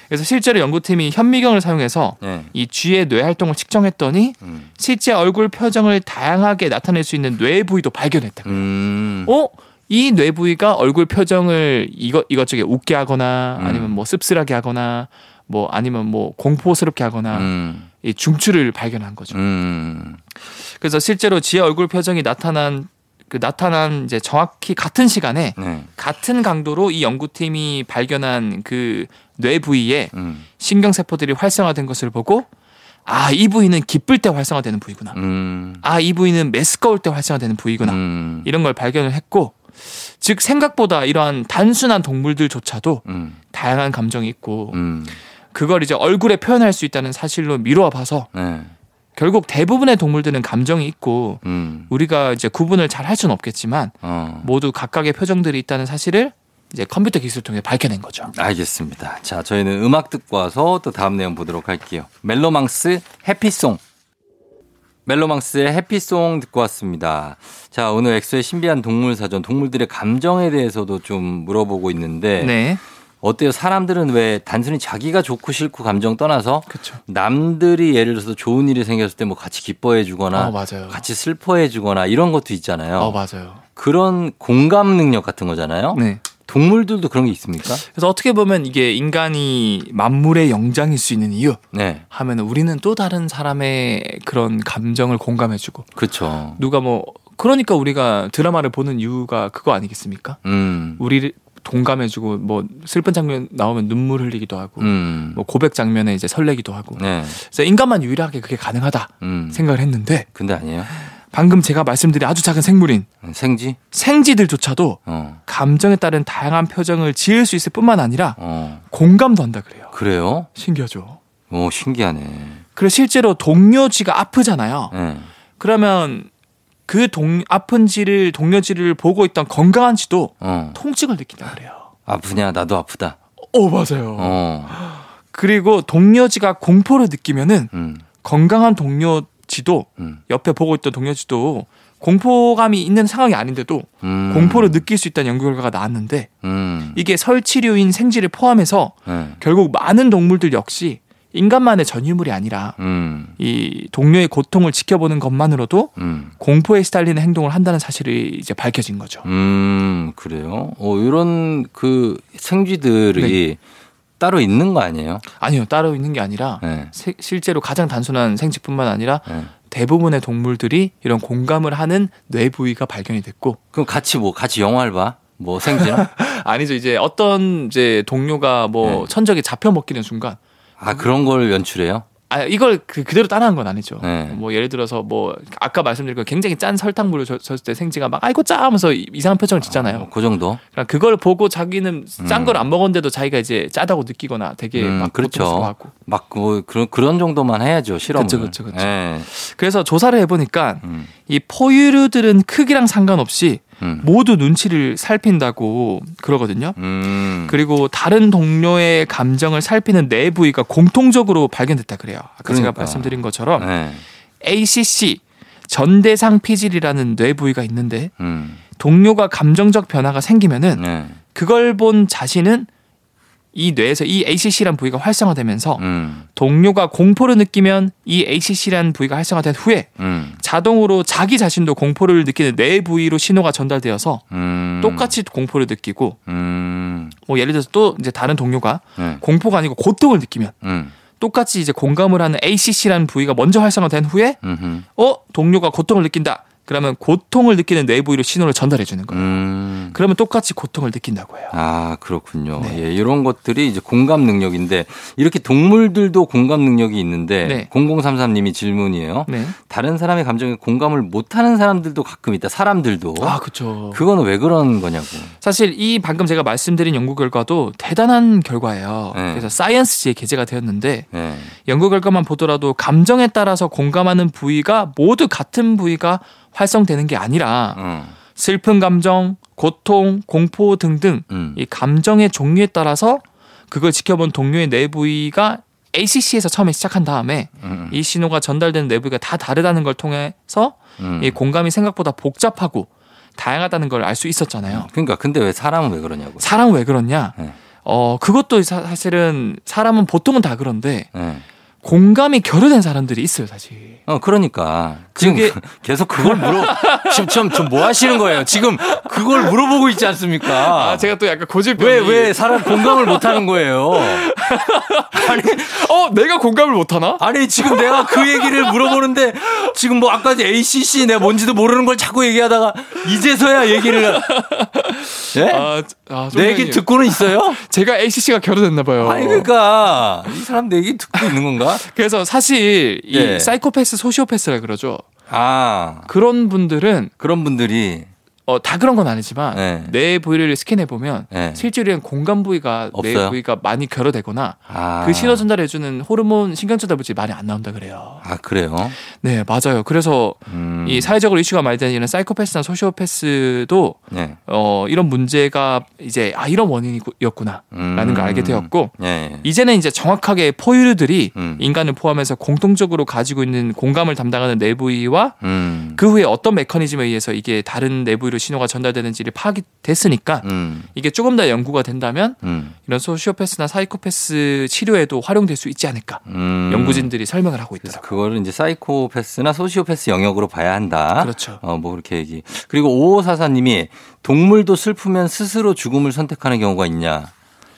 그래서 실제로 연구팀이 현미경을 사용해서 네. 이 쥐의 뇌 활동을 측정했더니 음. 실제 얼굴 표정을 다양하게 나타낼 수 있는 뇌 부위도 발견했다. 음. 어? 이 뇌 부위가 얼굴 표정을 이것 이것저것 웃게 하거나 음. 아니면 뭐 씁쓸하게 하거나 뭐 아니면 뭐 공포스럽게 하거나 음. 이 중추를 발견한 거죠. 음. 그래서 실제로 쥐의 얼굴 표정이 나타난 그 나타난 이제 정확히 같은 시간에 네. 같은 강도로 이 연구팀이 발견한 그 뇌 부위에 음. 신경세포들이 활성화된 것을 보고 아, 이 부위는 기쁠 때 활성화되는 부위구나. 음. 아, 이 부위는 메스꺼울 때 활성화되는 부위구나. 음. 이런 걸 발견을 했고 즉 생각보다 이러한 단순한 동물들조차도 음. 다양한 감정이 있고 음. 그걸 이제 얼굴에 표현할 수 있다는 사실로 미루어 봐서 네. 결국 대부분의 동물들은 감정이 있고 음. 우리가 이제 구분을 잘 할 수는 없겠지만 어. 모두 각각의 표정들이 있다는 사실을 이제 컴퓨터 기술을 통해 밝혀낸 거죠. 알겠습니다. 자, 저희는 음악 듣고 와서 또 다음 내용 보도록 할게요. 멜로망스 해피송. 멜로망스의 해피송 듣고 왔습니다. 자, 오늘 엑소의 신비한 동물 사전, 동물들의 감정에 대해서도 좀 물어보고 있는데 네. 어때요? 사람들은 왜 단순히 자기가 좋고 싫고 감정 떠나서 그렇죠. 남들이 예를 들어서 좋은 일이 생겼을 때 뭐 같이 기뻐해 주거나 어. 같이 슬퍼해 주거나 이런 것도 있잖아요. 어, 맞아요. 그런 공감 능력 같은 거잖아요. 네. 동물들도 그런 게 있습니까? 그래서 어떻게 보면 이게 인간이 만물의 영장일 수 있는 이유 네. 하면 우리는 또 다른 사람의 그런 감정을 공감해주고 그렇죠. 누가 뭐 그러니까 우리가 드라마를 보는 이유가 그거 아니겠습니까? 음. 우리를 동감해주고 뭐 슬픈 장면 나오면 눈물 흘리기도 하고 음. 뭐 고백 장면에 이제 설레기도 하고 네. 그래서 인간만 유일하게 그게 가능하다 음. 생각을 했는데 근데 아니에요. 방금 제가 말씀드린 아주 작은 생물인 생쥐? 생쥐들조차도 어. 감정에 따른 다양한 표정을 지을 수 있을 뿐만 아니라 어. 공감도 한다 그래요. 그래요? 신기하죠. 오, 신기하네. 그래서 실제로 동료쥐가 아프잖아요. 네. 그러면 그 동, 아픈 쥐를 동료쥐를 보고 있던 건강한 쥐도 어. 통증을 느낀다 그래요. 아프냐? 나도 아프다. 어 맞아요. 어. 그리고 동료쥐가 공포를 느끼면은 음. 건강한 동료쥐도 음. 옆에 보고 있던 동료쥐도 공포감이 있는 상황이 아닌데도 음. 공포를 느낄 수 있다는 연구 결과가 나왔는데 음. 이게 설치류인 생쥐를 포함해서 네. 결국 많은 동물들 역시 인간만의 전유물이 아니라 음. 이 동료의 고통을 지켜보는 것만으로도 음. 공포에 시달리는 행동을 한다는 사실이 이제 밝혀진 거죠. 음, 그래요? 어, 이런 그 생쥐들이 네. 따로 있는 거 아니에요? 아니요, 따로 있는 게 아니라 네. 세- 실제로 가장 단순한 생쥐뿐만 아니라 네. 대부분의 동물들이 이런 공감을 하는 뇌 부위가 발견이 됐고 그럼 같이 뭐 같이 영화를 봐? 뭐 생쥐랑? 아니죠 이제 어떤 이제 동료가 뭐 네. 천적이 잡혀 먹기는 순간 아 그런 걸 연출해요? 아 이걸 그, 그대로 따라한 건 아니죠. 네. 뭐 예를 들어서 뭐 아까 말씀드린 거 굉장히 짠 설탕물을 줬- 줬을 때 생쥐가 막 아이고 짜 하면서 이- 이상한 표정을 짓잖아요. 어, 그 정도? 그러니까 그걸 보고 자기는 짠 음. 걸안 먹었는데도 자기가 이제 짜다고 느끼거나 되게 음, 막 그렇죠. 막뭐 그런 그런 정도만 해야죠 실험을. 그쵸, 그쵸, 그쵸. 예. 그래서 조사를 해보니까 음, 이 포유류들은 크기랑 상관없이 음, 모두 눈치를 살핀다고 그러거든요. 음. 그리고 다른 동료의 감정을 살피는 뇌 부위가 공통적으로 발견됐다 그래요. 아까 제가 그러니까. 말씀드린 것처럼 네. ACC 전대상 피질이라는 뇌 부위가 있는데 음, 동료가 감정적 변화가 생기면은 네. 그걸 본 자신은 이 뇌에서 이 ACC란 부위가 활성화되면서 음, 동료가 공포를 느끼면 이 ACC란 부위가 활성화된 후에 음, 자동으로 자기 자신도 공포를 느끼는 뇌 부위로 신호가 전달되어서 음. 똑같이 공포를 느끼고 음, 뭐 예를 들어서 또 이제 다른 동료가 네. 공포가 아니고 고통을 느끼면 음, 똑같이 이제 공감을 하는 ACC라는 부위가 먼저 활성화된 후에 음흠. 어 동료가 고통을 느낀다 그러면 고통을 느끼는 뇌 부 위로 신호를 전달해 주는 거예요. 음. 그러면 똑같이 고통을 느낀다고 해요. 아, 그렇군요. 네. 예, 이런 것들이 이제 공감 능력인데 이렇게 동물들도 공감 능력이 있는데 네. 0033님이 질문이에요. 네. 다른 사람의 감정에 공감을 못하는 사람들도 가끔 있다. 사람들도. 아 그렇죠. 그거는 왜 그런 거냐고. 사실 이 방금 제가 말씀드린 연구 결과도 대단한 결과예요. 네. 그래서 사이언스지에 게재가 되었는데 네. 연구 결과만 보더라도 감정에 따라서 공감하는 부위가 모두 같은 부위가 활성되는 게 아니라 어. 슬픈 감정, 고통, 공포 등등 음. 이 감정의 종류에 따라서 그걸 지켜본 동료의 뇌 부위가 ACC에서 처음에 시작한 다음에 음. 이 신호가 전달되는 뇌 부위가 다 다르다는 걸 통해서 음. 이 공감이 생각보다 복잡하고 다양하다는 걸 알 수 있었잖아요. 그러니까 근데 왜 사람은 왜 그러냐고. 사람은 왜 그러냐? 네. 어 그것도 사, 사실은 사람은 보통은 다 그런데 네. 공감이 결여된 사람들이 있어요, 사실. 어, 그러니까. 지금 그게- 계속 그걸 물어, 지금 좀, 좀뭐 하시는 거예요? 지금 그걸 물어보고 있지 않습니까? 아, 제가 또 약간 고질병이 왜, 왜 사람 공감을 못 하는 거예요? 아니, 어, 내가 공감을 못 하나? 아니, 지금 내가 그 얘기를 물어보는데, 지금 뭐 아까 ACC 내가 뭔지도 모르는 걸 자꾸 얘기하다가, 이제서야 얘기를. 예? 아, 아 내 얘기. 듣고는 있어요? 제가 ACC가 결여됐나 봐요. 아니, 그러니까. 이 사람 내 얘기 듣고 있는 건가? 그래서 사실 이 예. 사이코패스, 소시오패스라 그러죠. 아, 그런 분들은 그런 분들이. 어, 다 그런 건 아니지만 네. 뇌 부위를 스캔해 보면 네. 실제로는 공간 부위가 뇌 없어요? 부위가 많이 결여되거나 아. 그 신호 전달해 주는 호르몬 신경 전달 물질이 많이 안 나온다 그래요. 아, 그래요? 네, 맞아요. 그래서 음. 이 사회적으로 이슈가 많이 되는 이런 사이코패스나 소시오패스도 네. 어 이런 문제가 이제 아 이런 원인이었구나라는 음. 걸 알게 되었고 예. 예. 이제는 이제 정확하게 포유류들이 음. 인간을 포함해서 공통적으로 가지고 있는 공감을 담당하는 내부위와 음. 그 후에 어떤 메커니즘에 의해서 이게 다른 내부위로 신호가 전달되는지를 파악이 됐으니까 음. 이게 조금 더 연구가 된다면 음. 이런 소시오패스나 사이코패스 치료에도 활용될 수 있지 않을까 음. 연구진들이 설명을 하고 있더라고요. 그거를 이제 사이코패스나 소시오패스 영역으로 봐야 한다. 그렇죠. 어, 뭐 그렇게 얘기. 그리고 5544님이 동물도 슬프면 스스로 죽음을 선택하는 경우가 있냐.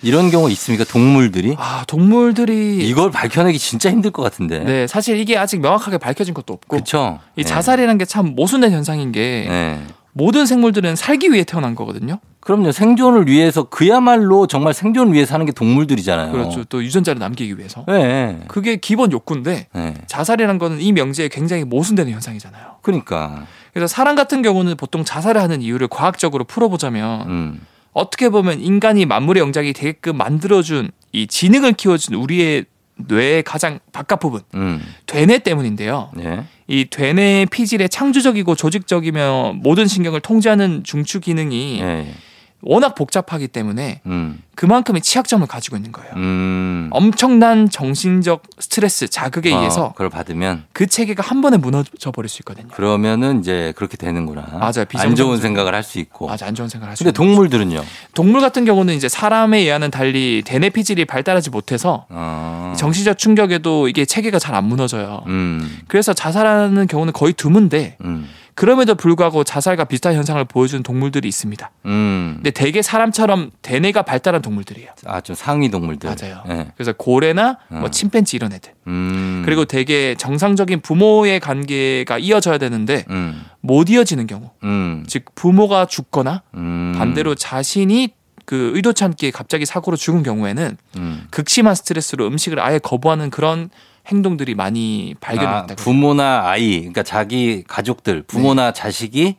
이런 경우 있습니까? 동물들이? 아 동물들이 이걸 밝혀내기 진짜 힘들 것 같은데. 네 사실 이게 아직 명확하게 밝혀진 것도 없고 그렇죠. 이 자살이라는 게참 모순된 현상인 게 네. 모든 생물들은 살기 위해 태어난 거거든요. 그럼요. 생존을 위해서 그야말로 정말 생존을 위해 사는 게 동물들이잖아요. 그렇죠. 또 유전자를 남기기 위해서. 네. 그게 기본 욕구인데 네. 자살이라는 거는 이 명제에 굉장히 모순되는 현상이잖아요. 그러니까. 그래서 사람 같은 경우는 보통 자살을 하는 이유를 과학적으로 풀어보자면 음. 어떻게 보면 인간이 만물의 영장이 되게끔 만들어준 이 지능을 키워준 우리의 뇌의 가장 바깥 부분 음. 되뇌 때문인데요. 네. 이 되뇌 피질의 창조적이고 조직적이며 모든 신경을 통제하는 중추 기능이 네. 워낙 복잡하기 때문에 음. 그만큼의 취약점을 가지고 있는 거예요. 음. 엄청난 정신적 스트레스, 자극에 어, 의해서 그걸 받으면 그 체계가 한 번에 무너져 버릴 수 있거든요. 그러면은 이제 그렇게 되는구나. 맞아요. 안 좋은. 생각을 할 수 있고. 아주 안 좋은 생각을 하시고. 근데 동물들은요? 동물 같은 경우는 이제 사람에 의하는 달리 대뇌 피질이 발달하지 못해서 어. 정신적 충격에도 이게 체계가 잘 안 무너져요. 음. 그래서 자살하는 경우는 거의 드문데 음. 그럼에도 불구하고 자살과 비슷한 현상을 보여주는 동물들이 있습니다. 음. 근데 대개 사람처럼 대뇌가 발달한 동물들이에요. 아, 좀 상위 동물들. 맞아요. 예. 그래서 고래나 뭐 어. 침팬지 이런 애들. 음. 그리고 되게 정상적인 부모의 관계가 이어져야 되는데 음. 못 이어지는 경우. 음. 즉 부모가 죽거나 음. 반대로 자신이 그 의도치 않게 갑자기 사고로 죽은 경우에는 음. 극심한 스트레스로 음식을 아예 거부하는 그런 행동들이 많이 아, 발견됐다고. 부모나 아이, 그러니까 자기 가족들, 부모나 자식이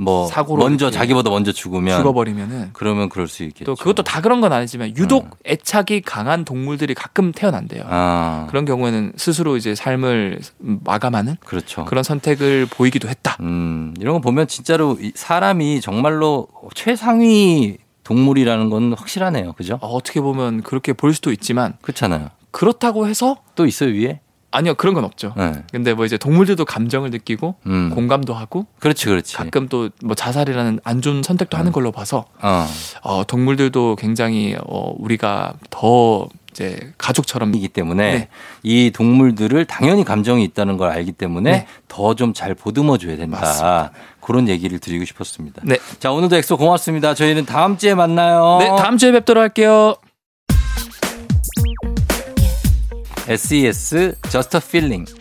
뭐 네. 사고로 먼저 자기보다 먼저 죽으면 죽어버리면은 그러면 그럴 수 있겠죠. 또 그것도 다 그런 건 아니지만 유독 애착이 강한 동물들이 가끔 태어난대요. 아, 그런 경우에는 스스로 이제 삶을 마감하는 그렇죠. 그런 선택을 보이기도 했다. 음, 이런 거 보면 진짜로 이 사람이 정말로 최상위 동물이라는 건 확실하네요. 그죠? 어, 어떻게 보면 그렇게 볼 수도 있지만 그렇잖아요. 그렇다고 해서 또 있어요, 위에? 아니요 그런 건 없죠. 네. 근데 뭐 이제 동물들도 감정을 느끼고 음. 공감도 하고 그렇지, 그렇지. 가끔 또 뭐 자살이라는 안 좋은 선택도 하는 걸로 봐서 어. 어, 동물들도 굉장히 어, 우리가 더 이제 가족처럼 이기 때문에 네. 이 동물들을 당연히 감정이 있다는 걸 알기 때문에 네. 더좀 잘 보듬어 줘야 된다. 맞습니다. 그런 얘기를 드리고 싶었습니다. 네. 자, 오늘도 엑소 고맙습니다. 저희는 다음 주에 만나요. 네 다음 주에 뵙도록 할게요. SES Just a Feeling.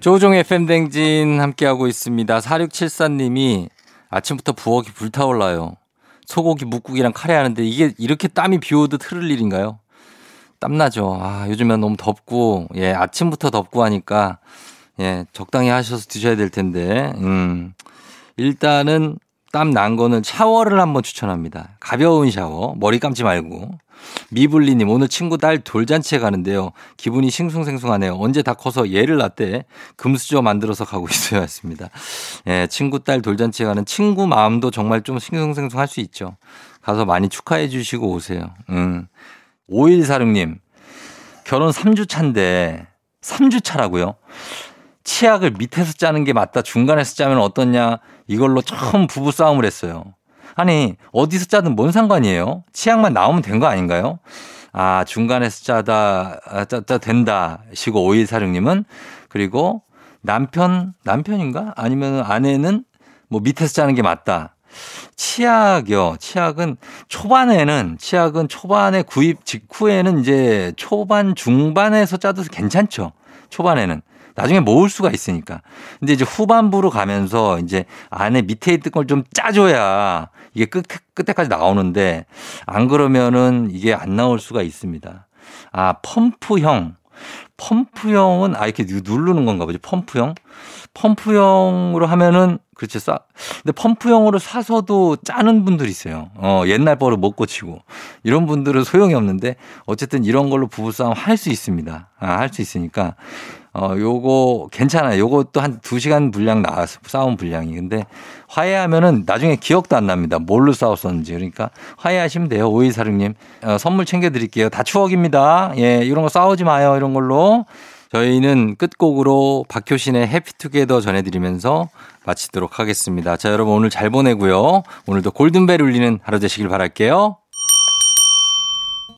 조종의 팬댕진 함께하고 있습니다. 4674님이 아침부터 부엌이 불타올라요. 소고기 묵국이랑 카레 하는데 이게 이렇게 땀이 비 오듯 흐를 일인가요? 땀나죠. 아, 요즘엔 너무 덥고, 예, 아침부터 덥고 하니까, 예, 적당히 하셔서 드셔야 될 텐데, 음. 일단은 땀 난 거는 샤워를 한번 추천합니다. 가벼운 샤워, 머리 감지 말고. 미블리님, 오늘 친구 딸 돌잔치에 가는데요. 기분이 싱숭생숭하네요. 언제 다 커서 얘를 낳대. 금수저 만들어서 가고 있어야 했습니다. 예, 친구 딸 돌잔치에 가는 친구 마음도 정말 좀 싱숭생숭할 수 있죠. 가서 많이 축하해 주시고 오세요. 음. 5146님, 결혼 3주 차인데, 3주 차라고요? 치약을 밑에서 짜는 게 맞다. 중간에서 짜면 어떻냐. 이걸로 처음 부부 싸움을 했어요. 아니, 어디서 짜든 뭔 상관이에요? 치약만 나오면 된 거 아닌가요? 아, 중간에서 짜다, 아, 짜, 짜 된다. 시고 5146님은. 그리고 남편, 남편인가? 아니면 아내는 뭐 밑에서 짜는 게 맞다. 치약이요. 치약은 초반에는, 치약은 초반에 구입 직후에는 이제 초반, 중반에서 짜도 괜찮죠. 초반에는. 나중에 모을 수가 있으니까. 근데 이제 후반부로 가면서 이제 안에 밑에 있던 걸 좀 짜줘야 이게 끝, 끝에까지 나오는데 안 그러면은 이게 안 나올 수가 있습니다. 아, 펌프형. 펌프형은 아 이렇게 누르는 건가 보지 펌프형 펌프형으로 하면은 그렇죠 싸 근데 펌프형으로 사서도 짜는 분들이 있어요 어 옛날 버릇 못 고치고 이런 분들은 소용이 없는데 어쨌든 이런 걸로 부부싸움 할 수 있습니다 아, 할 수 있으니까 어 요거 괜찮아요. 요것도 한두 시간 분량 나왔어 싸움 분량이. 근데 화해하면은 나중에 기억도 안 납니다. 뭘로 싸웠었는지. 그러니까 화해하시면 돼요 오이사령님. 어, 선물 챙겨드릴게요. 다 추억입니다. 예 이런 거 싸우지 마요 이런 걸로. 저희는 끝곡으로 박효신의 해피투게더 전해드리면서 마치도록 하겠습니다. 자, 여러분 오늘 잘 보내고요. 오늘도 골든벨 울리는 하루 되시길 바랄게요.